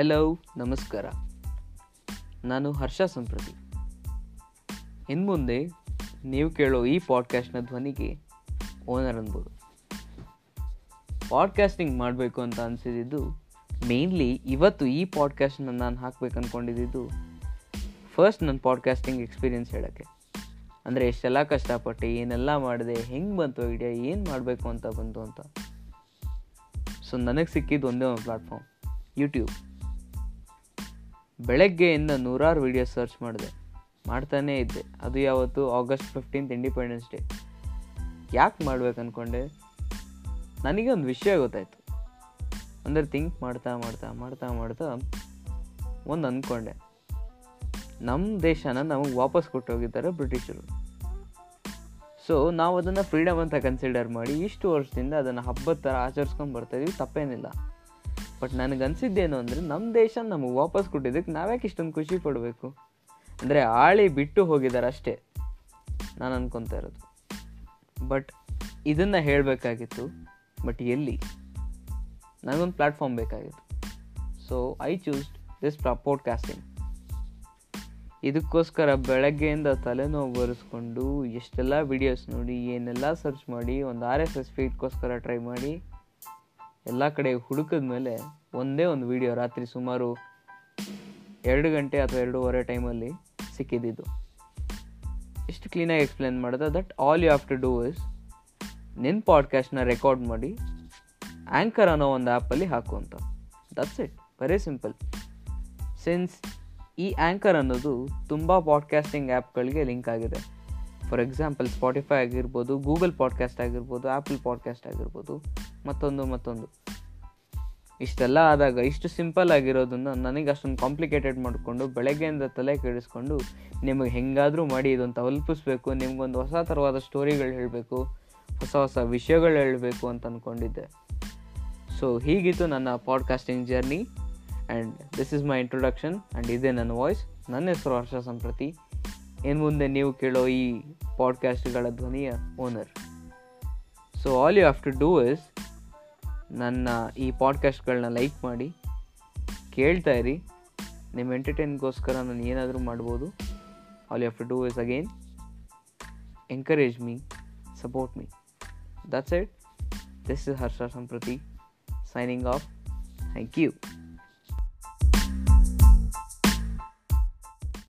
Hello, ನಮಸ್ಕಾರ. ನಾನು ಹರ್ಷ ಸಂಪ್ರತಿ. ಇನ್ಮುಂದೆ ನೀವು ಕೇಳೋ ಈ ಪಾಡ್ಕ್ಯಾಸ್ಟ್ನ ಧ್ವನಿಗೆ ಓನರ್ ಅನ್ಬೋದು. ಪಾಡ್ಕಾಸ್ಟಿಂಗ್ ಮಾಡಬೇಕು ಅಂತ ಅನಿಸಿದ್ದು ಮೇನ್ಲಿ ಇವತ್ತು ಈ ಪಾಡ್ಕಾಸ್ಟ್ನ ನಾನು ಹಾಕ್ಬೇಕು ಅಂದ್ಕೊಂಡಿದ್ದು ಫಸ್ಟ್ ನನ್ನ ಪಾಡ್ಕಾಸ್ಟಿಂಗ್ ಎಕ್ಸ್ಪೀರಿಯನ್ಸ್ ಹೇಳೋಕ್ಕೆ. ಅಂದರೆ ಎಷ್ಟೆಲ್ಲ ಕಷ್ಟಪಟ್ಟು ಏನೆಲ್ಲ ಮಾಡಿದೆ, ಹೆಂಗೆ ಬಂತು ಐಡಿಯಾ ಏನು ಮಾಡಬೇಕು ಅಂತ ಬಂತು ಅಂತ. ಸೊ ನನಗೆ ಸಿಕ್ಕಿದ್ದು ಒಂದೇ ಒಂದು ಪ್ಲಾಟ್ಫಾರ್ಮ್ ಯೂಟ್ಯೂಬ್ ಬೆಳಗ್ಗೆಯಿಂದ ನೂರಾರು ವಿಡಿಯೋ ಸರ್ಚ್ ಮಾಡಿದೆ. ಮಾಡ್ತಾನೇ ಇದ್ದೆ. ಅದು ಯಾವತ್ತು? ಆಗಸ್ಟ್ ಫಿಫ್ಟೀನ್ತ್ ಇಂಡಿಪೆಂಡೆನ್ಸ್ ಡೇ ಯಾಕೆ ಮಾಡ್ಬೇಕು ಅಂದ್ಕೊಂಡೆ ನನಗೆ ಒಂದು ವಿಷಯ ಗೊತ್ತಾಯಿತು. ಅಂದರೆ ಥಿಂಕ್ ಮಾಡ್ತಾ ಮಾಡ್ತಾ ಮಾಡ್ತಾ ಮಾಡ್ತಾ ಒಂದು ಅಂದ್ಕೊಂಡೆ ನಮ್ಮ ದೇಶನ ನಮಗೆ ವಾಪಸ್ ಕೊಟ್ಟೋಗಿದ್ದಾರೆ ಬ್ರಿಟಿಷರು. ಸೊ ನಾವು ಅದನ್ನು ಫ್ರೀಡಮ್ ಅಂತ ಕನ್ಸಿಡರ್ ಮಾಡಿ ಇಷ್ಟು ವರ್ಷದಿಂದ ಅದನ್ನು ಹಬ್ಬದ ಥರ ಆಚರಿಸ್ಕೊಂಡು ಬರ್ತಾಯಿದ್ವಿ ತಪ್ಪೇನಿಲ್ಲ. ಬಟ್ ನನಗೆ ಅನಿಸಿದ್ದೇನು ಅಂದರೆ ನಮ್ಮ ದೇಶ ನಮಗೆ ವಾಪಸ್ ಕೊಟ್ಟಿದ್ದಕ್ಕೆ ನಾವ್ಯಾಕೆ ಇಷ್ಟೊಂದು ಖುಷಿ ಪಡಬೇಕು? ಅಂದರೆ ಆಳಿ ಬಿಟ್ಟು ಹೋಗಿದ್ದಾರೆ ಅಷ್ಟೇ, ನಾನು ಅನ್ಕೊತಾ ಇರೋದು. ಬಟ್ ಇದನ್ನು ಹೇಳಬೇಕಾಗಿತ್ತು, ಬಟ್ ಎಲ್ಲಿ? ನನಗೊಂದು ಪ್ಲ್ಯಾಟ್ಫಾರ್ಮ್ ಬೇಕಾಗಿತ್ತು. So I chose this podcasting ಇದಕ್ಕೋಸ್ಕರ ಬೆಳಗ್ಗೆಯಿಂದ ತಲೆನೋವು ಬರೆಸ್ಕೊಂಡು ಎಷ್ಟೆಲ್ಲ ವಿಡಿಯೋಸ್ ನೋಡಿ, ಏನೆಲ್ಲ ಸರ್ಚ್ ಮಾಡಿ, ಒಂದು ಆರ್ ಎಸ್ ಎಸ್ ಫೀಡ್ಗೋಸ್ಕರ ಟ್ರೈ ಮಾಡಿ ಎಲ್ಲ ಕಡೆ ಹುಡುಕಿದ ಮೇಲೆ ಒಂದೇ ಒಂದು ವಿಡಿಯೋ ರಾತ್ರಿ ಸುಮಾರು ಎರಡು ಗಂಟೆ ಅಥವಾ ಎರಡೂವರೆ ಟೈಮಲ್ಲಿ ಸಿಕ್ಕಿದ್ದು ಎಷ್ಟು ಕ್ಲೀನಾಗಿ ಎಕ್ಸ್ಪ್ಲೇನ್ ಮಾಡಿದೆ. That all you have to do is ನಿನ್ನ ಪಾಡ್ಕಾಸ್ಟ್ನ ರೆಕಾರ್ಡ್ ಮಾಡಿ ಆ್ಯಂಕರ್ ಅನ್ನೋ ಒಂದು ಆ್ಯಪಲ್ಲಿ ಹಾಕು ಅಂತ. That's it very simple since ಈ ಆ್ಯಂಕರ್ ಅನ್ನೋದು ತುಂಬ ಪಾಡ್ಕಾಸ್ಟಿಂಗ್ ಆ್ಯಪ್ಗಳಿಗೆ ಲಿಂಕ್ ಆಗಿದೆ. ಫಾರ್ ಎಕ್ಸಾಂಪಲ್ ಸ್ಪಾಟಿಫೈ ಆಗಿರ್ಬೋದು ಗೂಗಲ್ ಪಾಡ್ಕಾಸ್ಟ್ ಆಗಿರ್ಬೋದು ಆ್ಯಪಲ್ ಪಾಡ್ಕಾಸ್ಟ್ ಆಗಿರ್ಬೋದು, ಮತ್ತೊಂದು ಮತ್ತೊಂದು. ಇಷ್ಟೆಲ್ಲ ಆದಾಗ, ಇಷ್ಟು ಸಿಂಪಲ್ ಆಗಿರೋದನ್ನು ನನಗೆ ಅಷ್ಟೊಂದು ಕಾಂಪ್ಲಿಕೇಟೆಡ್ ಮಾಡಿಕೊಂಡು, ಬೆಳಗ್ಗೆಯಿಂದ ತಲೆ ಕೆಡಿಸ್ಕೊಂಡು, ನಿಮಗೆ ಹೆಂಗಾದರೂ ಮಾಡಿ ಇದನ್ನು ತಲುಪಿಸ್ಬೇಕು, ನಿಮಗೊಂದು ಹೊಸ ಥರವಾದ ಸ್ಟೋರಿಗಳು ಹೇಳಬೇಕು, ಹೊಸ ಹೊಸ ವಿಷಯಗಳು ಹೇಳಬೇಕು ಅಂತ ಅಂದ್ಕೊಂಡಿದ್ದೆ ಸೊ ಹೀಗಿತ್ತು ನನ್ನ podcasting journey and this is my introduction and ಇದೇ ನನ್ನ ವಾಯ್ಸ್ ನನ್ನ ಹೆಸರು ಹರ್ಷ ಸಂಪ್ರತಿ. ಇನ್ನು ಮುಂದೆ ನೀವು ಕೇಳೋ ಈ ಪಾಡ್ಕ್ಯಾಸ್ಟ್ಗಳ ಧ್ವನಿಯ owner so all you have to do is ನನ್ನ ಈ ಪಾಡ್ಕ್ಯಾಸ್ಟ್ಗಳನ್ನ ಲೈಕ್ ಮಾಡಿ, ಕೇಳ್ತಾ ಇರಿ. ನಿಮ್ಮ ಎಂಟರ್ಟೈನ್ಗೋಸ್ಕರ ನಾನು ಏನಾದರೂ ಮಾಡ್ಬೋದು. All you have to do is again encourage me support me that's it this is Harsha Samprati signing off thank you